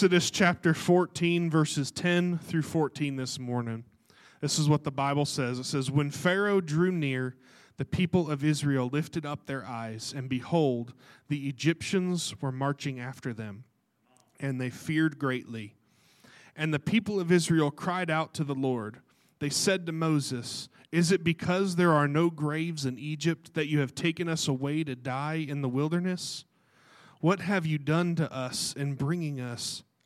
Exodus chapter 14, verses 10 through 14 this morning. This is what the Bible says. It says, When Pharaoh drew near, the people of Israel lifted up their eyes, and behold, the Egyptians were marching after them, and they feared greatly. And the people of Israel cried out to the Lord. They said to Moses, Is it because there are no graves in Egypt that you have taken us away to die in the wilderness? What have you done to us in bringing us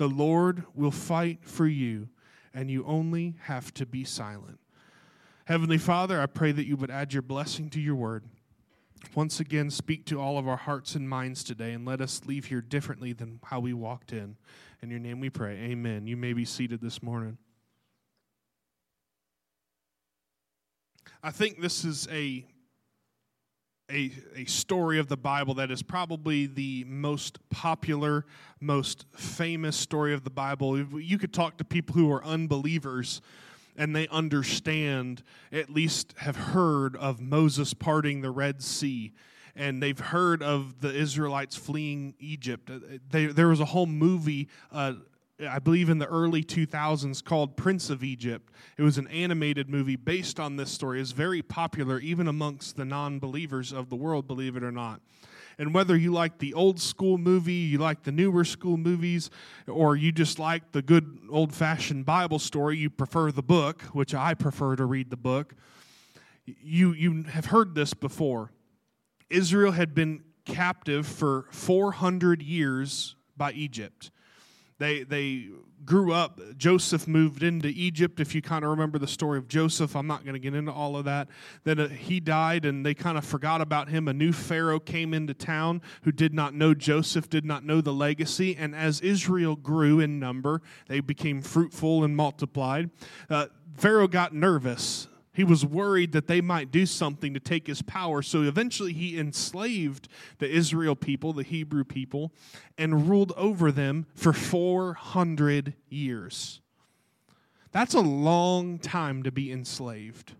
The Lord will fight for you, and you only have to be silent. Heavenly Father, I pray that you would add your blessing to your word. Once again, speak to all of our hearts and minds today, and let us leave here differently than how we walked in. In your name we pray. Amen. You may be seated this morning. I think this is a a, a story of the Bible that is probably the most popular, most famous story of the Bible. You could talk to people who are unbelievers and they understand, at least have heard of Moses parting the Red Sea. And they've heard of the Israelites fleeing Egypt. They, there was a whole movie uh, I believe in the early 2000s called Prince of Egypt. It was an animated movie based on this story. It's very popular even amongst the non believers of the world, believe it or not. And whether you like the old school movie, you like the newer school movies, or you just like the good old fashioned Bible story, you prefer the book, which I prefer to read the book, you, you have heard this before. Israel had been captive for 400 years by Egypt. They, they grew up. Joseph moved into Egypt. If you kind of remember the story of Joseph, I'm not going to get into all of that. Then uh, he died, and they kind of forgot about him. A new Pharaoh came into town who did not know Joseph, did not know the legacy. And as Israel grew in number, they became fruitful and multiplied. Uh, Pharaoh got nervous he was worried that they might do something to take his power. So eventually he enslaved the Israel people, the Hebrew people, and ruled over them for 400 years. That's a long time to be enslaved.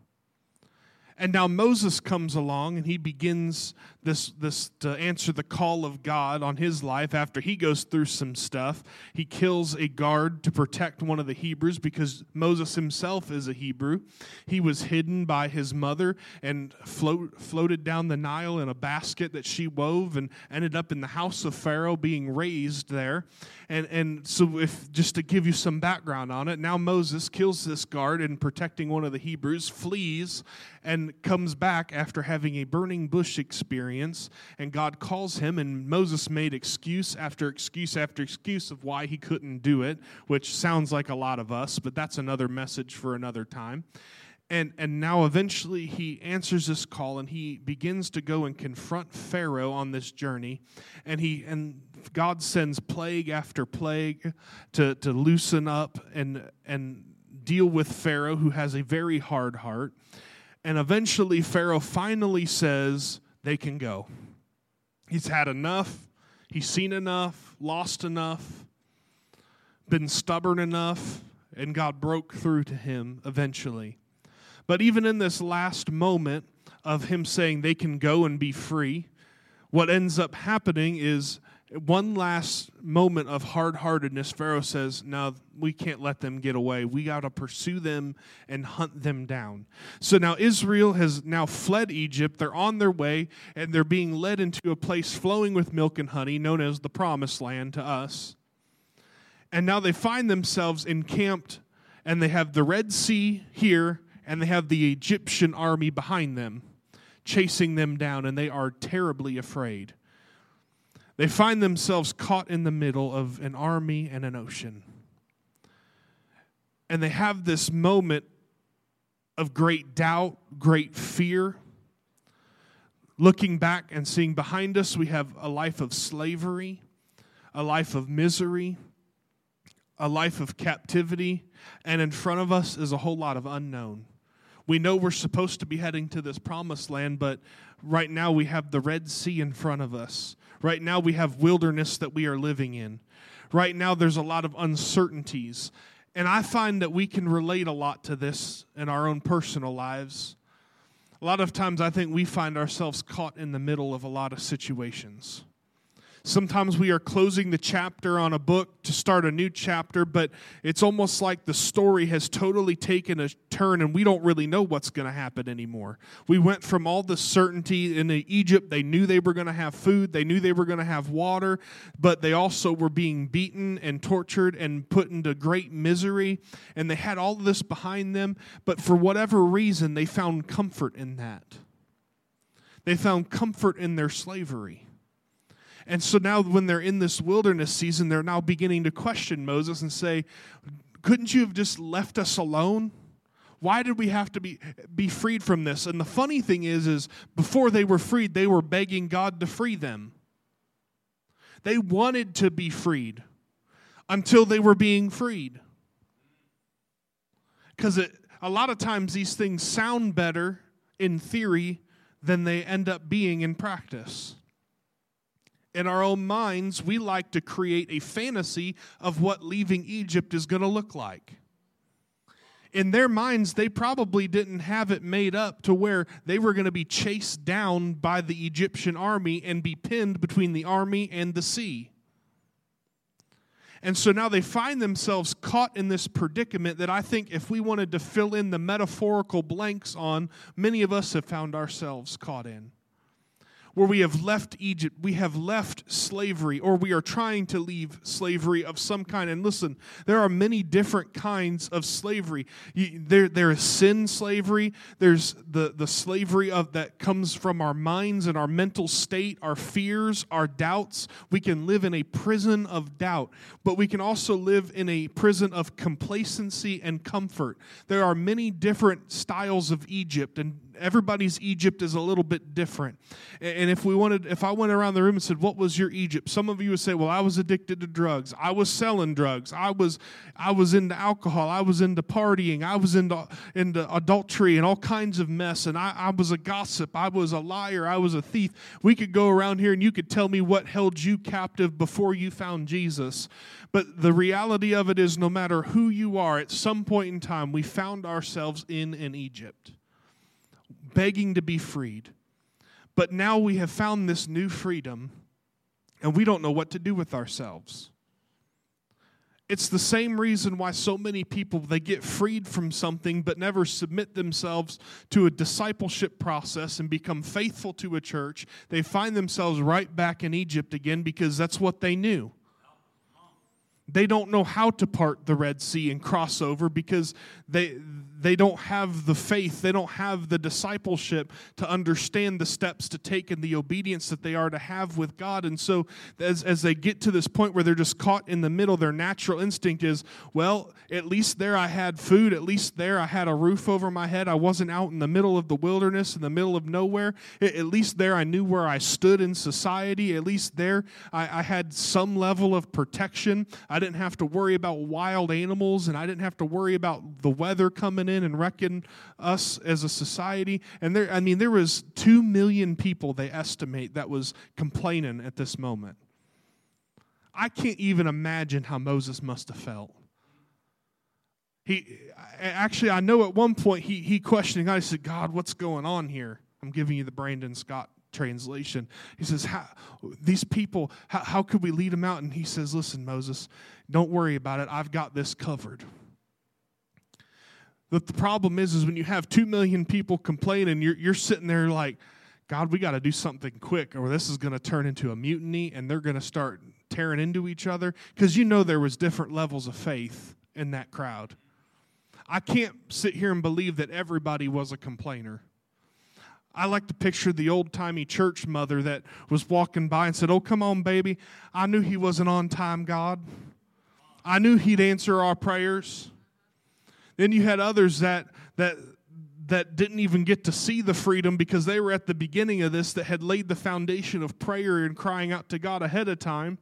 And now Moses comes along and he begins this, this to answer the call of God on his life after he goes through some stuff. He kills a guard to protect one of the Hebrews because Moses himself is a Hebrew. He was hidden by his mother and float, floated down the Nile in a basket that she wove and ended up in the house of Pharaoh being raised there. And, and so, if just to give you some background on it, now Moses kills this guard and protecting one of the Hebrews, flees, and comes back after having a burning bush experience. And God calls him, and Moses made excuse after excuse after excuse of why he couldn't do it, which sounds like a lot of us, but that's another message for another time. And and now eventually he answers this call and he begins to go and confront pharaoh on this journey. And he and god sends plague after plague to to loosen up and and deal with pharaoh who has a very hard heart and eventually pharaoh finally says they can go. He's had enough. He's seen enough lost enough been stubborn enough and god broke through to him eventually. But even in this last moment of him saying they can go and be free, what ends up happening is one last moment of hard heartedness. Pharaoh says, Now we can't let them get away. We got to pursue them and hunt them down. So now Israel has now fled Egypt. They're on their way and they're being led into a place flowing with milk and honey, known as the promised land to us. And now they find themselves encamped and they have the Red Sea here and they have the Egyptian army behind them, chasing them down, and they are terribly afraid. They find themselves caught in the middle of an army and an ocean. And they have this moment of great doubt, great fear. Looking back and seeing behind us, we have a life of slavery, a life of misery, a life of captivity, and in front of us is a whole lot of unknown. We know we're supposed to be heading to this promised land, but right now we have the Red Sea in front of us. Right now we have wilderness that we are living in. Right now there's a lot of uncertainties. And I find that we can relate a lot to this in our own personal lives. A lot of times I think we find ourselves caught in the middle of a lot of situations. Sometimes we are closing the chapter on a book to start a new chapter, but it's almost like the story has totally taken a turn and we don't really know what's going to happen anymore. We went from all the certainty in Egypt, they knew they were going to have food, they knew they were going to have water, but they also were being beaten and tortured and put into great misery, and they had all this behind them, but for whatever reason, they found comfort in that. They found comfort in their slavery. And so now, when they're in this wilderness season, they're now beginning to question Moses and say, Couldn't you have just left us alone? Why did we have to be, be freed from this? And the funny thing is, is before they were freed, they were begging God to free them. They wanted to be freed until they were being freed. Because a lot of times these things sound better in theory than they end up being in practice in our own minds, we like to create a fantasy of what leaving Egypt is going to look like. In their minds, they probably didn't have it made up to where they were going to be chased down by the Egyptian army and be pinned between the army and the sea. And so now they find themselves caught in this predicament that I think if we wanted to fill in the metaphorical blanks on, many of us have found ourselves caught in where we have left Egypt, we have left slavery, or we are trying to leave slavery of some kind. And listen, there are many different kinds of slavery. there, there is sin slavery. There's the, the slavery of that comes from our minds and our mental state, our fears, our doubts. We can live in a prison of doubt, but we can also live in a prison of complacency and comfort. There are many different styles of Egypt, and everybody's Egypt is a little bit different. And if we wanted, if I went around the room and said, "What was your Egypt?" Some of you would say, "Well, I was addicted to drugs. I was selling drugs. I was, I was into alcohol. I was into partying. I was into into adultery and all kinds of mess. And I, I was a gossip. I was a liar. I was a thief." We could go around here and you could tell me what held you captive before you found Jesus. But the reality of it is, no matter who you are, at some point in time, we found ourselves in an Egypt begging to be freed. But now we have found this new freedom, and we don't know what to do with ourselves. It's the same reason why so many people they get freed from something but never submit themselves to a discipleship process and become faithful to a church. They find themselves right back in Egypt again because that's what they knew. They don't know how to part the Red Sea and cross over because they they don't have the faith, they don't have the discipleship to understand the steps to take and the obedience that they are to have with God. And so, as, as they get to this point where they're just caught in the middle, their natural instinct is, well, at least there I had food, at least there I had a roof over my head. I wasn't out in the middle of the wilderness, in the middle of nowhere. At least there I knew where I stood in society. At least there I, I had some level of protection. I didn't have to worry about wild animals, and I didn't have to worry about the weather coming in and wrecking us as a society. And there, I mean, there was two million people they estimate that was complaining at this moment. I can't even imagine how Moses must have felt. He actually, I know at one point he he questioning God. He said, "God, what's going on here?" I'm giving you the Brandon Scott translation. He says, how, These people, how, how could we lead them out? And he says, Listen, Moses, don't worry about it. I've got this covered. But the problem is, is when you have two million people complaining, you're, you're sitting there like, God, we got to do something quick, or this is going to turn into a mutiny, and they're going to start tearing into each other. Because you know there was different levels of faith in that crowd. I can't sit here and believe that everybody was a complainer. I like to picture the old timey church mother that was walking by and said, Oh, come on, baby. I knew he was an on time God. I knew he'd answer our prayers. Then you had others that that that didn't even get to see the freedom because they were at the beginning of this that had laid the foundation of prayer and crying out to God ahead of time.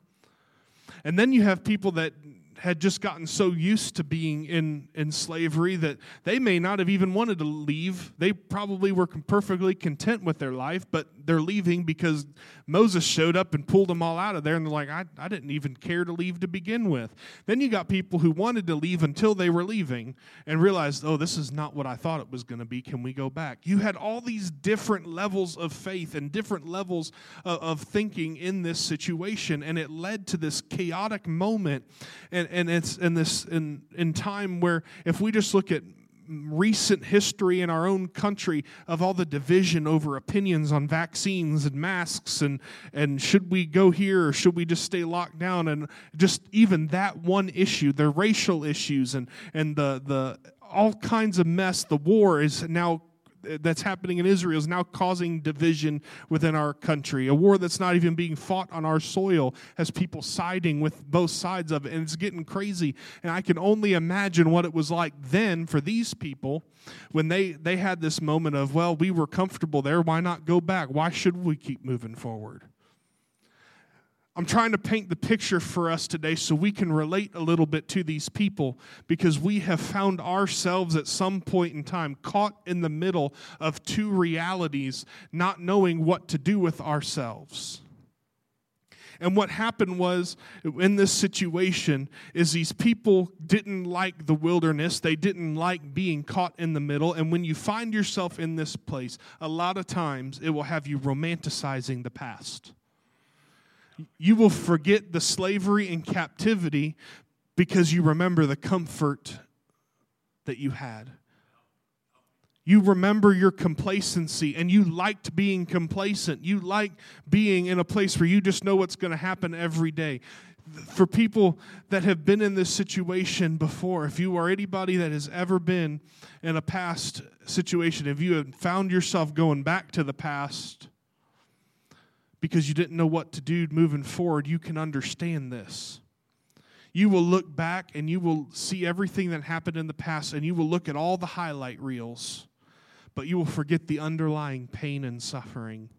And then you have people that had just gotten so used to being in, in slavery that they may not have even wanted to leave. They probably were perfectly content with their life, but they're leaving because Moses showed up and pulled them all out of there, and they're like, I, I didn't even care to leave to begin with. Then you got people who wanted to leave until they were leaving and realized, oh, this is not what I thought it was going to be. Can we go back? You had all these different levels of faith and different levels of, of thinking in this situation, and it led to this chaotic moment. And, and it's in this in, in time where if we just look at recent history in our own country of all the division over opinions on vaccines and masks and and should we go here or should we just stay locked down? And just even that one issue the racial issues and and the the all kinds of mess the war is now that's happening in Israel is now causing division within our country. A war that's not even being fought on our soil has people siding with both sides of it, and it's getting crazy. And I can only imagine what it was like then for these people when they, they had this moment of, well, we were comfortable there. Why not go back? Why should we keep moving forward? I'm trying to paint the picture for us today so we can relate a little bit to these people because we have found ourselves at some point in time caught in the middle of two realities, not knowing what to do with ourselves. And what happened was in this situation is these people didn't like the wilderness. They didn't like being caught in the middle. And when you find yourself in this place, a lot of times it will have you romanticizing the past you will forget the slavery and captivity because you remember the comfort that you had. You remember your complacency and you liked being complacent. You like being in a place where you just know what's going to happen every day. For people that have been in this situation before, if you are anybody that has ever been in a past situation, if you have found yourself going back to the past, because you didn't know what to do moving forward, you can understand this. You will look back and you will see everything that happened in the past and you will look at all the highlight reels, but you will forget the underlying pain and suffering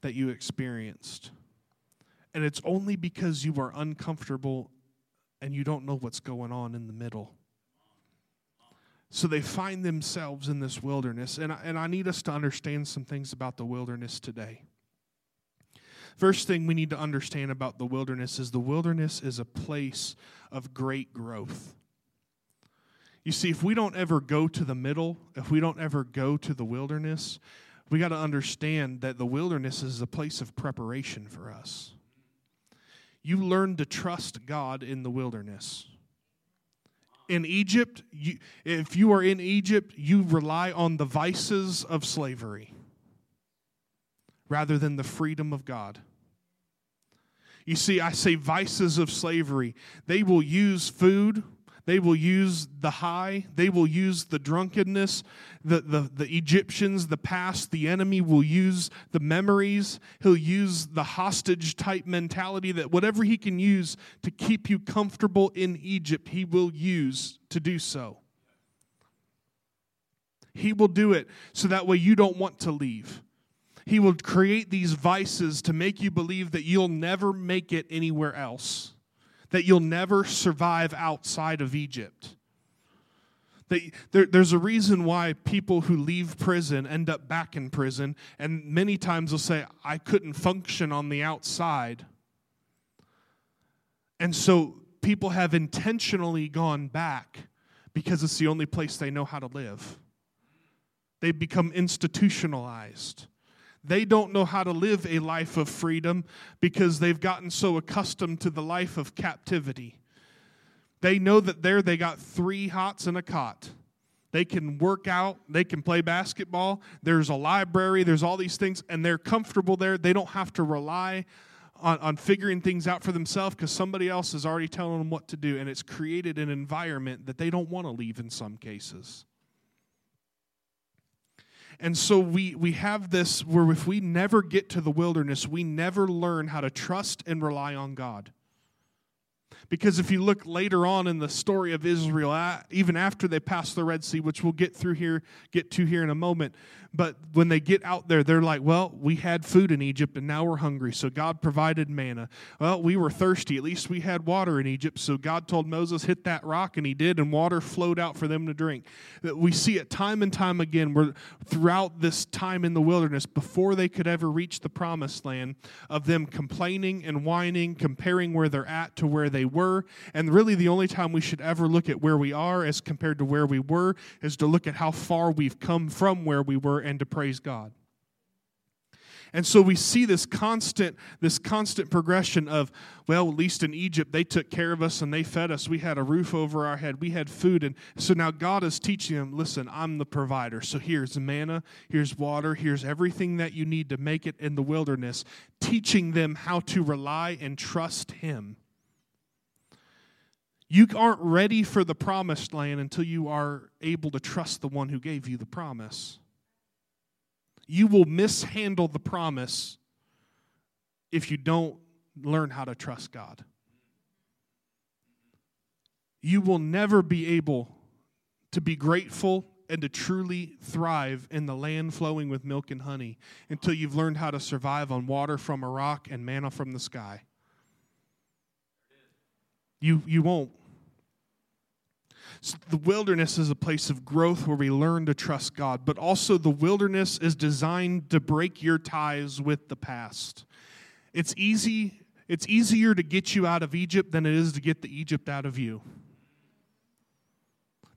that you experienced. And it's only because you are uncomfortable and you don't know what's going on in the middle. So they find themselves in this wilderness. And I, and I need us to understand some things about the wilderness today. First thing we need to understand about the wilderness is the wilderness is a place of great growth. You see, if we don't ever go to the middle, if we don't ever go to the wilderness, we got to understand that the wilderness is a place of preparation for us. You learn to trust God in the wilderness. In Egypt, you, if you are in Egypt, you rely on the vices of slavery rather than the freedom of God. You see, I say vices of slavery. They will use food, they will use the high, they will use the drunkenness. The, the, the Egyptians, the past, the enemy will use the memories. He'll use the hostage type mentality that whatever he can use to keep you comfortable in Egypt, he will use to do so. He will do it so that way you don't want to leave. He will create these vices to make you believe that you'll never make it anywhere else, that you'll never survive outside of Egypt. There, there's a reason why people who leave prison end up back in prison, and many times they'll say, I couldn't function on the outside. And so people have intentionally gone back because it's the only place they know how to live. They've become institutionalized. They don't know how to live a life of freedom because they've gotten so accustomed to the life of captivity. They know that there they got three hots and a cot. They can work out, they can play basketball, there's a library, there's all these things, and they're comfortable there. They don't have to rely on, on figuring things out for themselves because somebody else is already telling them what to do, and it's created an environment that they don't want to leave in some cases. And so we, we have this where if we never get to the wilderness, we never learn how to trust and rely on God. Because if you look later on in the story of Israel, even after they pass the Red Sea, which we'll get through here, get to here in a moment, but when they get out there, they're like, well, we had food in Egypt and now we're hungry. So God provided manna. Well, we were thirsty. At least we had water in Egypt. So God told Moses, hit that rock, and he did, and water flowed out for them to drink. We see it time and time again where throughout this time in the wilderness, before they could ever reach the promised land, of them complaining and whining, comparing where they're at to where they were. And really, the only time we should ever look at where we are as compared to where we were is to look at how far we've come from where we were and to praise God. And so we see this constant, this constant progression of, well, at least in Egypt, they took care of us and they fed us. We had a roof over our head. We had food. And so now God is teaching them, listen, I'm the provider. So here's manna, here's water, here's everything that you need to make it in the wilderness, teaching them how to rely and trust Him. You aren't ready for the promised land until you are able to trust the one who gave you the promise. You will mishandle the promise if you don't learn how to trust God. You will never be able to be grateful and to truly thrive in the land flowing with milk and honey until you've learned how to survive on water from a rock and manna from the sky. You, you won't. The wilderness is a place of growth where we learn to trust God, but also the wilderness is designed to break your ties with the past. It's easy it's easier to get you out of Egypt than it is to get the Egypt out of you.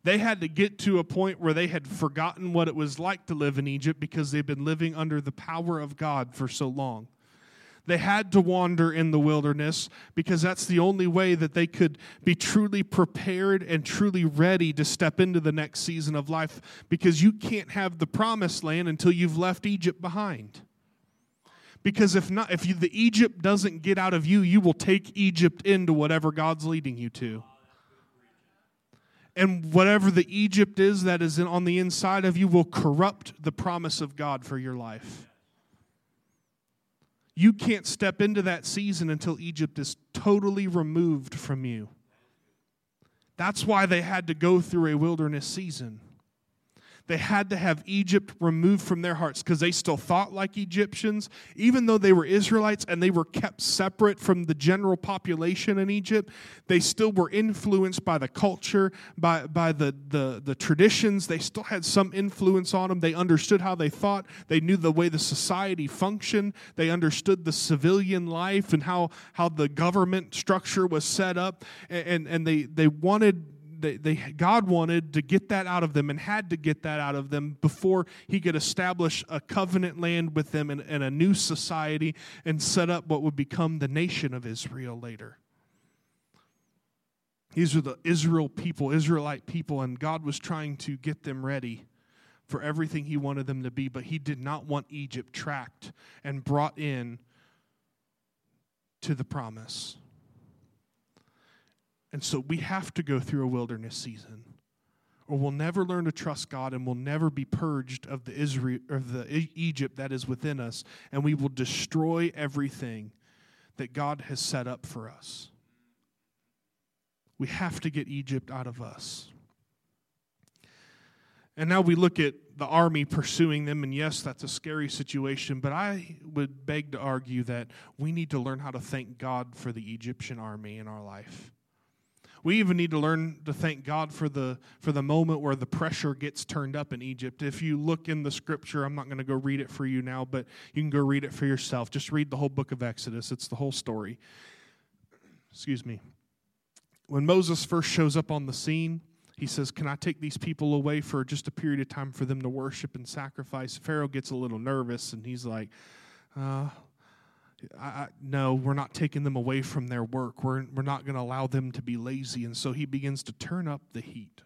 They had to get to a point where they had forgotten what it was like to live in Egypt because they've been living under the power of God for so long. They had to wander in the wilderness because that's the only way that they could be truly prepared and truly ready to step into the next season of life because you can't have the promised land until you've left Egypt behind. Because if not if you, the Egypt doesn't get out of you, you will take Egypt into whatever God's leading you to. And whatever the Egypt is that is on the inside of you will corrupt the promise of God for your life. You can't step into that season until Egypt is totally removed from you. That's why they had to go through a wilderness season. They had to have Egypt removed from their hearts because they still thought like Egyptians, even though they were Israelites and they were kept separate from the general population in Egypt. They still were influenced by the culture, by, by the, the, the traditions. They still had some influence on them. They understood how they thought, they knew the way the society functioned, they understood the civilian life and how, how the government structure was set up, and, and they, they wanted they, they, God wanted to get that out of them and had to get that out of them before he could establish a covenant land with them and, and a new society and set up what would become the nation of Israel later. These were the Israel people, Israelite people, and God was trying to get them ready for everything He wanted them to be, but He did not want Egypt tracked and brought in to the promise. And so we have to go through a wilderness season. Or we'll never learn to trust God and we'll never be purged of the Israel of the Egypt that is within us and we will destroy everything that God has set up for us. We have to get Egypt out of us. And now we look at the army pursuing them, and yes, that's a scary situation, but I would beg to argue that we need to learn how to thank God for the Egyptian army in our life. We even need to learn to thank God for the for the moment where the pressure gets turned up in Egypt. If you look in the scripture, I'm not going to go read it for you now, but you can go read it for yourself. Just read the whole book of Exodus. It's the whole story. Excuse me. When Moses first shows up on the scene, he says, Can I take these people away for just a period of time for them to worship and sacrifice? Pharaoh gets a little nervous and he's like, uh, I, I, no, we're not taking them away from their work. We're, we're not going to allow them to be lazy. And so he begins to turn up the heat.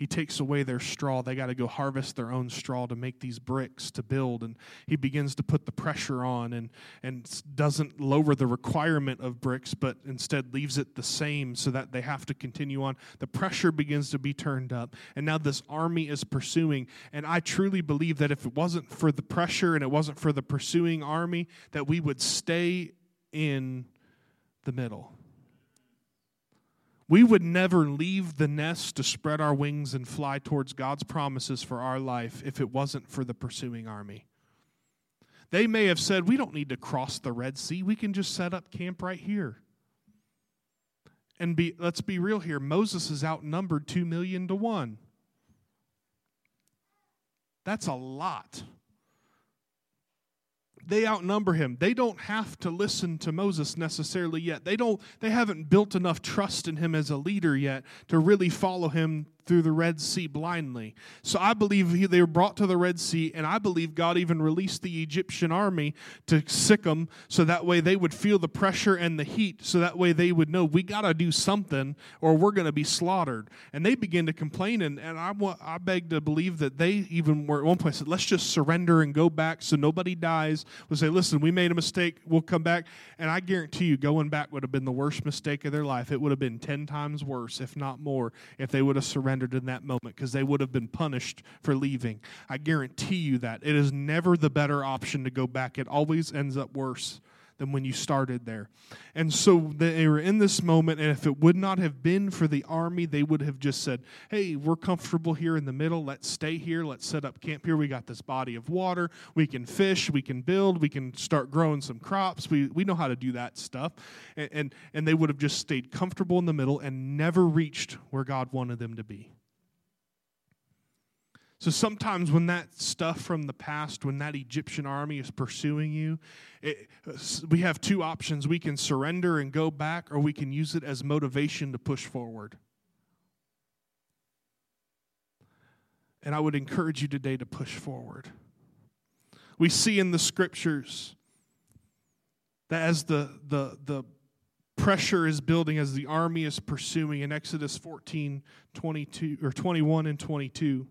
He takes away their straw. They got to go harvest their own straw to make these bricks to build. And he begins to put the pressure on and, and doesn't lower the requirement of bricks, but instead leaves it the same so that they have to continue on. The pressure begins to be turned up. And now this army is pursuing. And I truly believe that if it wasn't for the pressure and it wasn't for the pursuing army, that we would stay in the middle We would never leave the nest to spread our wings and fly towards God's promises for our life if it wasn't for the pursuing army. They may have said, We don't need to cross the Red Sea. We can just set up camp right here. And be, let's be real here Moses is outnumbered 2 million to 1. That's a lot they outnumber him. They don't have to listen to Moses necessarily yet. They don't they haven't built enough trust in him as a leader yet to really follow him through the Red Sea blindly. So I believe he, they were brought to the Red Sea, and I believe God even released the Egyptian army to sick them so that way they would feel the pressure and the heat, so that way they would know we got to do something or we're going to be slaughtered. And they begin to complain, and, and I, I beg to believe that they even were at one point said, let's just surrender and go back so nobody dies. We'll say, listen, we made a mistake, we'll come back. And I guarantee you, going back would have been the worst mistake of their life. It would have been 10 times worse, if not more, if they would have surrendered surrendered in that moment because they would have been punished for leaving. I guarantee you that. It is never the better option to go back, it always ends up worse than when you started there. And so they were in this moment, and if it would not have been for the army, they would have just said, Hey, we're comfortable here in the middle. Let's stay here. Let's set up camp here. We got this body of water. We can fish. We can build. We can start growing some crops. We, we know how to do that stuff. And, and, and they would have just stayed comfortable in the middle and never reached where God wanted them to be. So sometimes when that stuff from the past, when that Egyptian army is pursuing you, it, we have two options. We can surrender and go back, or we can use it as motivation to push forward. And I would encourage you today to push forward. We see in the scriptures that as the, the, the pressure is building, as the army is pursuing in Exodus 14, 22, or 21 and 22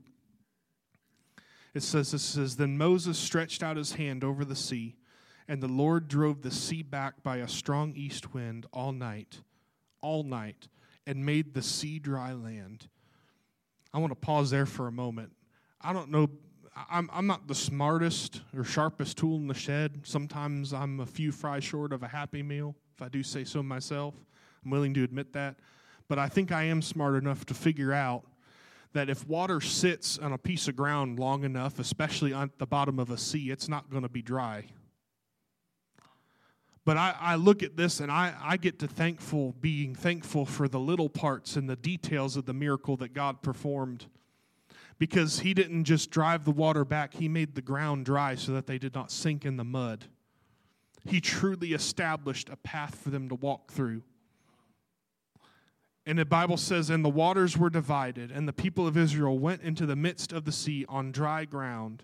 it says, it says, Then Moses stretched out his hand over the sea, and the Lord drove the sea back by a strong east wind all night, all night, and made the sea dry land. I want to pause there for a moment. I don't know, I'm, I'm not the smartest or sharpest tool in the shed. Sometimes I'm a few fries short of a happy meal, if I do say so myself. I'm willing to admit that. But I think I am smart enough to figure out that if water sits on a piece of ground long enough, especially on the bottom of a sea, it's not going to be dry. But I, I look at this and I, I get to thankful, being thankful for the little parts and the details of the miracle that God performed. Because He didn't just drive the water back, He made the ground dry so that they did not sink in the mud. He truly established a path for them to walk through. And the Bible says, And the waters were divided, and the people of Israel went into the midst of the sea on dry ground,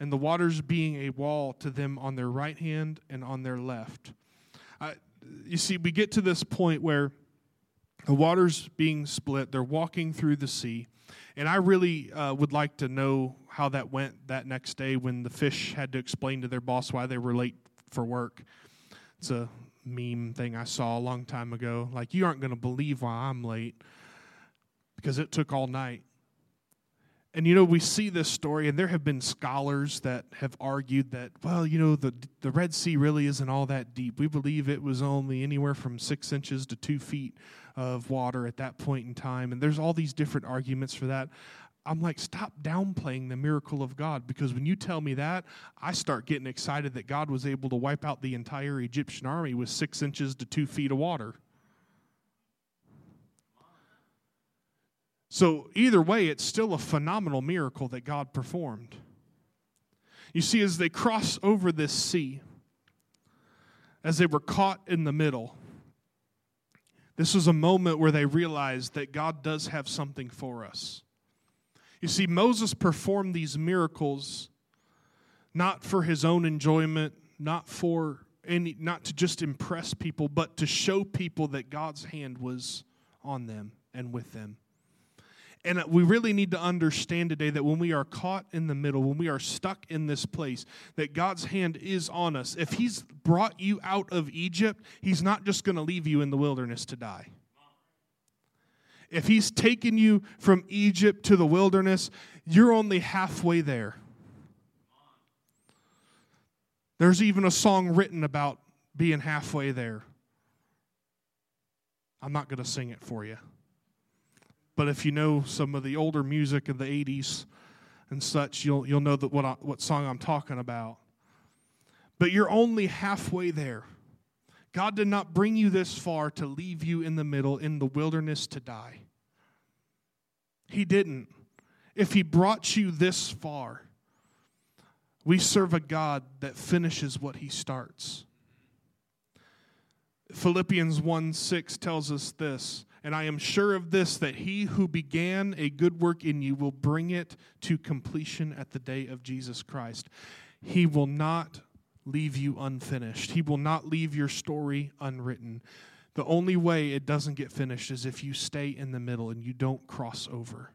and the waters being a wall to them on their right hand and on their left. Uh, you see, we get to this point where the waters being split, they're walking through the sea. And I really uh, would like to know how that went that next day when the fish had to explain to their boss why they were late for work. It's a meme thing I saw a long time ago. Like, you aren't going to believe why I'm late because it took all night. And you know, we see this story, and there have been scholars that have argued that, well, you know, the, the Red Sea really isn't all that deep. We believe it was only anywhere from six inches to two feet of water at that point in time. And there's all these different arguments for that. I'm like, stop downplaying the miracle of God because when you tell me that, I start getting excited that God was able to wipe out the entire Egyptian army with six inches to two feet of water. So, either way, it's still a phenomenal miracle that God performed. You see, as they cross over this sea, as they were caught in the middle, this was a moment where they realized that God does have something for us. You see, Moses performed these miracles not for his own enjoyment, not for any, not to just impress people, but to show people that God's hand was on them and with them. And uh, we really need to understand today that when we are caught in the middle, when we are stuck in this place, that God's hand is on us. If He's brought you out of Egypt, He's not just going to leave you in the wilderness to die if he's taken you from Egypt to the wilderness, you're only halfway there. There's even a song written about being halfway there. I'm not going to sing it for you. but if you know some of the older music of the 80s and such, you'll, you'll know that what, I, what song I'm talking about. But you're only halfway there. God did not bring you this far to leave you in the middle in the wilderness to die. He didn't. If He brought you this far, we serve a God that finishes what He starts. Philippians 1 6 tells us this, and I am sure of this, that he who began a good work in you will bring it to completion at the day of Jesus Christ. He will not leave you unfinished, he will not leave your story unwritten. The only way it doesn't get finished is if you stay in the middle and you don't cross over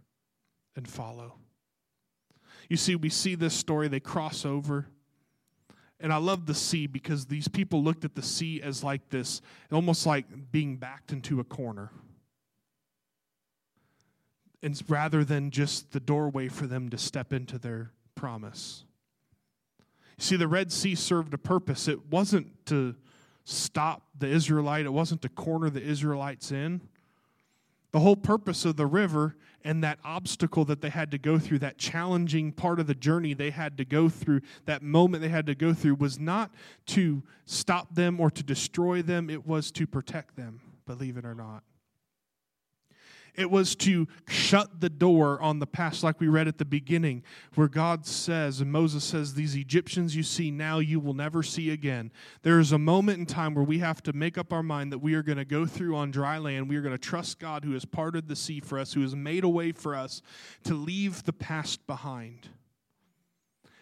and follow. You see, we see this story, they cross over and I love the sea because these people looked at the sea as like this, almost like being backed into a corner. And rather than just the doorway for them to step into their promise. See, the Red Sea served a purpose. It wasn't to stop the Israelite, it wasn't to corner the Israelites in. The whole purpose of the river and that obstacle that they had to go through, that challenging part of the journey they had to go through, that moment they had to go through, was not to stop them or to destroy them, it was to protect them, believe it or not. It was to shut the door on the past, like we read at the beginning, where God says, and Moses says, These Egyptians you see now, you will never see again. There is a moment in time where we have to make up our mind that we are going to go through on dry land. We are going to trust God who has parted the sea for us, who has made a way for us to leave the past behind.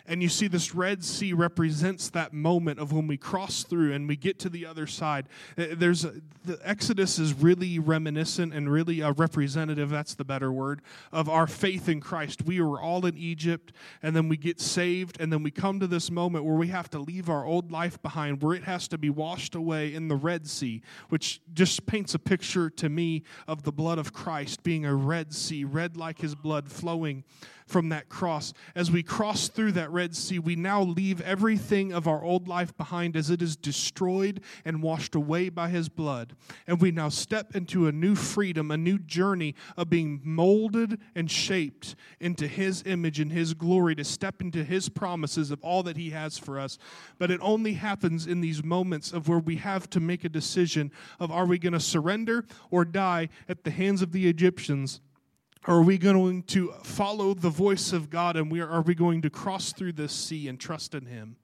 And you see, this Red Sea represents that moment of when we cross through and we get to the other side. Uh, there's the Exodus is really reminiscent and really a representative, that's the better word, of our faith in Christ. We were all in Egypt, and then we get saved, and then we come to this moment where we have to leave our old life behind, where it has to be washed away in the Red Sea, which just paints a picture to me of the blood of Christ being a Red Sea, red like his blood flowing from that cross. As we cross through that Red Sea, we now leave everything of our old life behind as it is destroyed and washed away by His blood. And we now step into a new freedom, a new journey of being molded and shaped into His image and His glory, to step into His promises of all that He has for us. But it only happens in these moments of where we have to make a decision of are we going to surrender or die at the hands of the Egyptians are we going to follow the voice of God and we are, are we going to cross through this sea and trust in Him?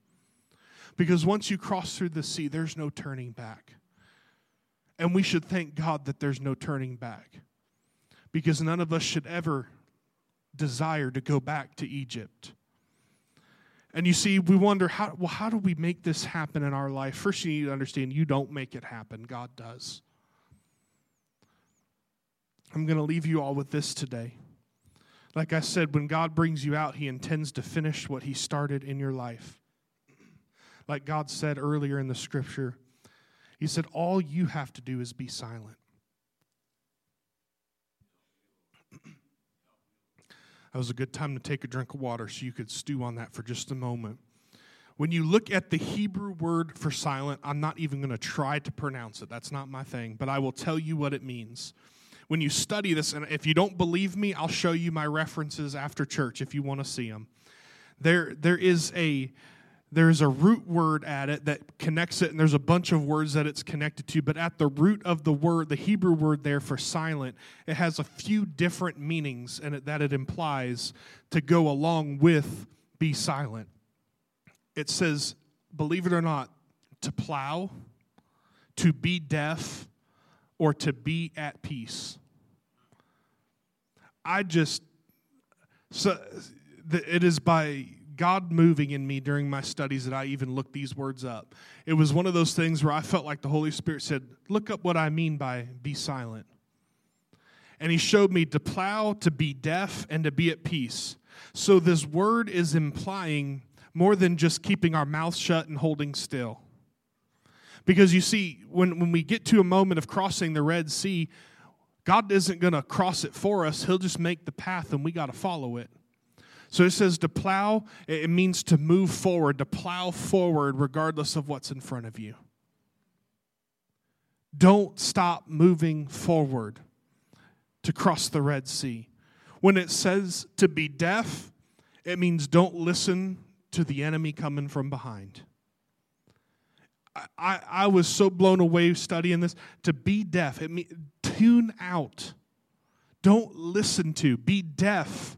Because once you cross through the sea, there's no turning back. And we should thank God that there's no turning back. Because none of us should ever desire to go back to Egypt. And you see, we wonder how well, how do we make this happen in our life? First, you need to understand you don't make it happen, God does. I'm going to leave you all with this today. Like I said, when God brings you out, He intends to finish what He started in your life. Like God said earlier in the scripture, He said, All you have to do is be silent. that was a good time to take a drink of water so you could stew on that for just a moment. When you look at the Hebrew word for silent, I'm not even going to try to pronounce it. That's not my thing, but I will tell you what it means when you study this, and if you don't believe me, I'll show you my references after church if you want to see them. There, there is a there's a root word at it that connects it, and there's a bunch of words that it's connected to. But at the root of the word, the Hebrew word there for silent, it has a few different meanings and that it implies to go along with be silent. It says, believe it or not, to plow, to be deaf, or to be at peace. I just so it is by God moving in me during my studies that I even looked these words up. It was one of those things where I felt like the Holy Spirit said, "Look up what I mean by be silent." And he showed me to plow, to be deaf, and to be at peace. So this word is implying more than just keeping our mouth shut and holding still. Because you see, when, when we get to a moment of crossing the Red Sea, God isn't going to cross it for us. He'll just make the path and we got to follow it. So it says to plow, it means to move forward, to plow forward regardless of what's in front of you. Don't stop moving forward. to cross the Red Sea. When it says to be deaf, it means don't listen to the enemy coming from behind. I, I, was so blown away studying this. To be deaf, it tune out. Don't listen to. Be deaf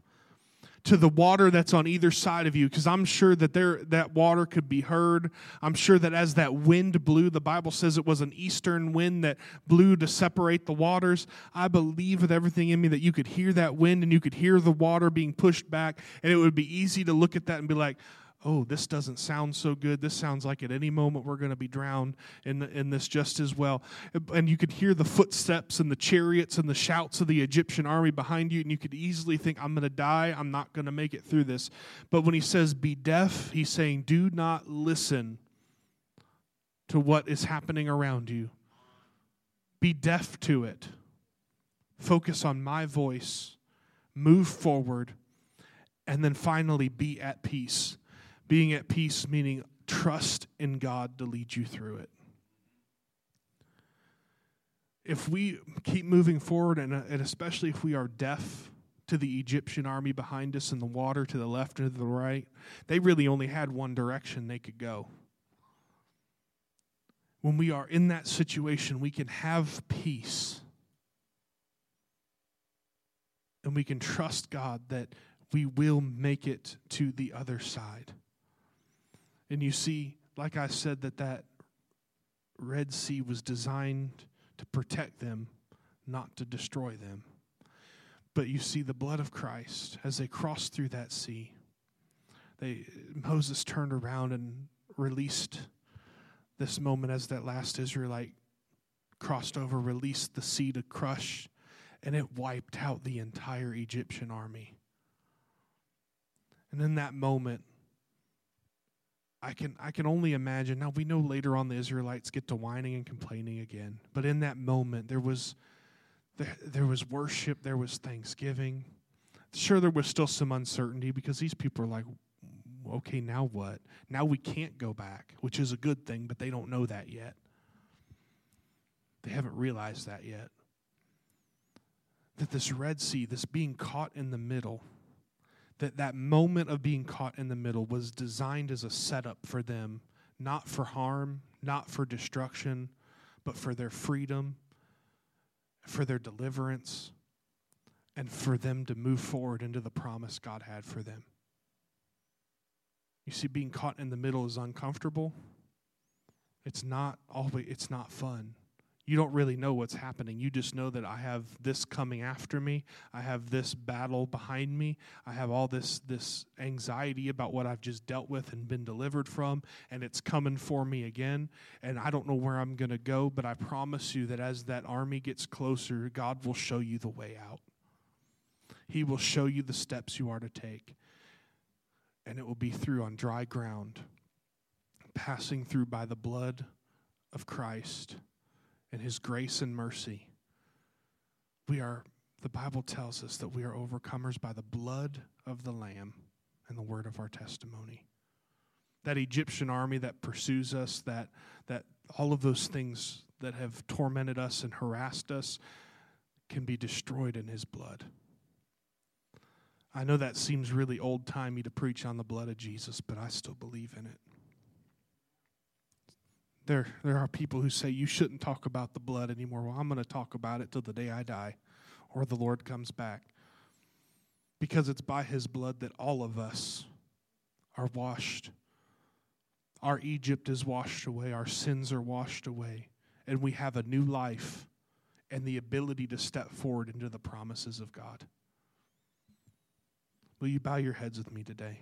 to the water that's on either side of you because i'm sure that there that water could be heard i'm sure that as that wind blew the bible says it was an eastern wind that blew to separate the waters i believe with everything in me that you could hear that wind and you could hear the water being pushed back and it would be easy to look at that and be like oh, this doesn't sound so good. This sounds like at any moment we're going to be drowned in, in this just as well. And you could hear the footsteps and the chariots and the shouts of the Egyptian army behind you, and you could easily think, I'm going to die. I'm not going to make it through this. But when he says, be deaf, he's saying, do not listen to what is happening around you. Be deaf to it. Focus on my voice. Move forward. And then finally, be at peace being at peace, meaning trust in God to lead you through it. If we keep moving forward, and, and especially if we are deaf to the Egyptian army behind us in the water to the left and to the right, they really only had one direction they could go. When we are in that situation, we can have peace. And we can trust God that we will make it to the other side. And you see, like I said, that that Red Sea was designed to protect them, not to destroy them. But you see the blood of Christ as they crossed through that sea. They Moses turned around and released this moment as that last Israelite crossed over, released the sea to crush, and it wiped out the entire Egyptian army. And in that moment, I can I can only imagine. Now we know later on the Israelites get to whining and complaining again, but in that moment there was there, there was worship, there was thanksgiving. Sure, there was still some uncertainty because these people are like, okay, now what? Now we can't go back, which is a good thing, but they don't know that yet. They haven't realized that yet. That this Red Sea, this being caught in the middle, that that moment of being caught in the middle was designed as a setup for them, not for harm, not for destruction, but for their freedom, for their deliverance, and for them to move forward into the promise God had for them. You see, being caught in the middle is uncomfortable. It's not always it's not fun you don't really know what's happening. You just know that I have this coming after me. I have this battle behind me. I have all this this anxiety about what I've just dealt with and been delivered from and it's coming for me again and I don't know where I'm going to go, but I promise you that as that army gets closer, God will show you the way out. He will show you the steps you are to take. And it will be through on dry ground, passing through by the blood of Christ and his grace and mercy. We are, the Bible tells us that we are overcomers by the blood of the Lamb and the word of our testimony. That Egyptian army that pursues us, that, that all of those things that have tormented us and harassed us can be destroyed in his blood. I know that seems really old timey to preach on the blood of Jesus, but I still believe in it. There, there are people who say you shouldn't talk about the blood anymore. Well, I'm going to talk about it till the day I die or the Lord comes back. Because it's by his blood that all of us are washed. Our Egypt is washed away, our sins are washed away, and we have a new life and the ability to step forward into the promises of God. Will you bow your heads with me today?